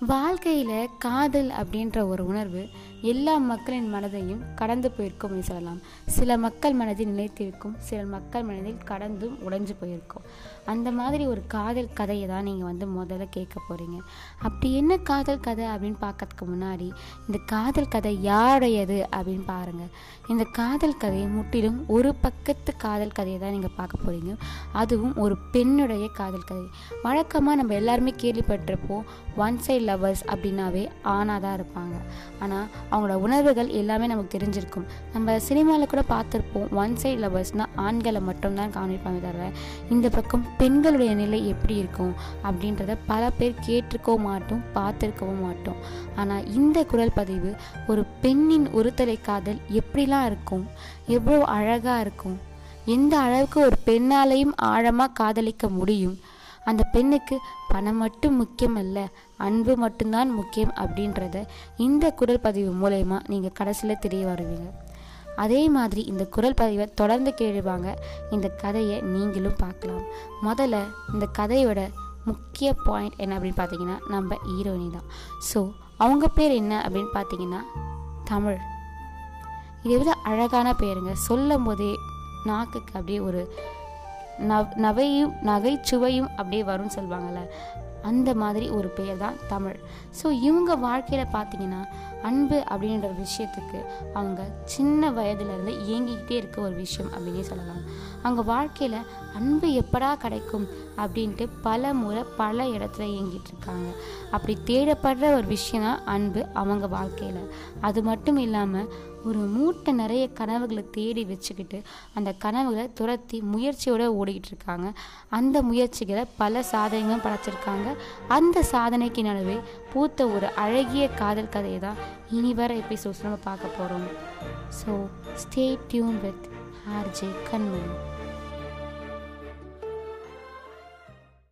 வாழ்க்கையில் காதல் அப்படின்ற ஒரு உணர்வு எல்லா மக்களின் மனதையும் கடந்து போயிருக்கும் அப்படின்னு சொல்லலாம். சில மக்கள் மனதில் நிலைத்திருக்கும் சில மக்கள் மனதில் கடந்தும் உடைஞ்சு போயிருக்கும். அந்த மாதிரி ஒரு காதல் கதையை தான் நீங்கள் வந்து முதல்ல கேட்க போகிறீங்க அப்படி என்ன காதல் கதை அப்படின்னு பார்க்கறதுக்கு முன்னாடி இந்த காதல் கதை யாருடையது அப்படின்னு பாருங்கள் இந்த காதல் கதை முற்றிலும் ஒரு பக்கத்து காதல் கதையை தான் நீங்கள் பார்க்க போகிறீங்க அதுவும் ஒரு பெண்ணுடைய காதல் கதை. வழக்கமாக நம்ம எல்லாருமே கேள்விப்பட்டிருப்போம் ஒன் சைடில் லவர்ஸ் அப்படின்னாவே ஆணாக தான் இருப்பாங்க. ஆனால் அவங்களோட உணர்வுகள் எல்லாமே நமக்கு தெரிஞ்சிருக்கும். நம்ம சினிமாவில் கூட பார்த்துருப்போம் ஒன் சைடு லவ்வர்ஸ்னால் ஆண்களை மட்டும்தான் காமிப்பாங்க தவிர இந்த பக்கம் பெண்களுடைய நிலை எப்படி இருக்கும் அப்படின்றத பல பேர் கேட்டிருக்கவும் மாட்டோம் பார்த்துருக்கவும் மாட்டோம். ஆனால் இந்த குரல் பதிவு ஒரு பெண்ணின் ஒருத்தலை காதல் எப்படிலாம் இருக்கும்? எவ்வளோ அழகாக இருக்கும்? எந்த அளவுக்கு ஒரு பெண்ணாலையும் ஆழமாக காதலிக்க முடியும்? அந்த பெண்ணுக்கு பணம் மட்டும் முக்கியம் அல்ல அன்பு மட்டும்தான் முக்கியம் அப்படின்றத இந்த குரல் பதிவு மூலயமா நீங்கள் கடைசியில் தெரிய வருவீங்க. அதே மாதிரி இந்த குரல் பதிவை தொடர்ந்து கேளுவாங்க. இந்த கதையை நீங்களும் பார்க்கலாம். முதல்ல இந்த கதையோட முக்கிய பாயிண்ட் என்ன அப்படின்னு பார்த்தீங்கன்னா நம்ம ஹீரோயினி தான். ஸோ அவங்க பேர் என்ன அப்படின்னு பார்த்தீங்கன்னா தமிழ். இது எவ்வளோ அழகான பேருங்க. சொல்லும் போதே நாக்குக்கு அப்படியே ஒரு நவ் நவையும் நகைச்சுவையும் அப்படியே வரும்னு சொல்லுவாங்கள்ல அந்த மாதிரி ஒரு பேர் தான் தமிழ். ஸோ இவங்க வாழ்க்கையில் பார்த்தீங்கன்னா அன்பு அப்படின்ற விஷயத்துக்கு அவங்க சின்ன வயதுலேருந்து இயங்கிக்கிட்டே இருக்க ஒரு விஷயம் அப்படின்னே சொல்லலாம். அவங்க வாழ்க்கையில் அன்பு எப்படா கிடைக்கும் அப்படின்ட்டு பல முறை பல இடத்துல இயங்கிட்டு இருக்காங்க. அப்படி தேடப்படுற ஒரு விஷயம் தான் அன்பு அவங்க வாழ்க்கையில். அது மட்டும் இல்லாமல் ஒரு மூட்டை நிறைய கனவுகளை தேடி வச்சுக்கிட்டு அந்த கனவுகளை துரத்தி முயற்சியோடு ஓடிக்கிட்டு இருக்காங்க. அந்த முயற்சிகளை பல சாதனைகளும் படைச்சிருக்காங்க. அந்த சாதனைக்கு நடுவே பூத்த ஒரு அழகிய காதல் கதையை தான் இனி வர எபிசோட்ஸ் நம்ம பார்க்க போகிறோம் so stay tune with RJ Kanmani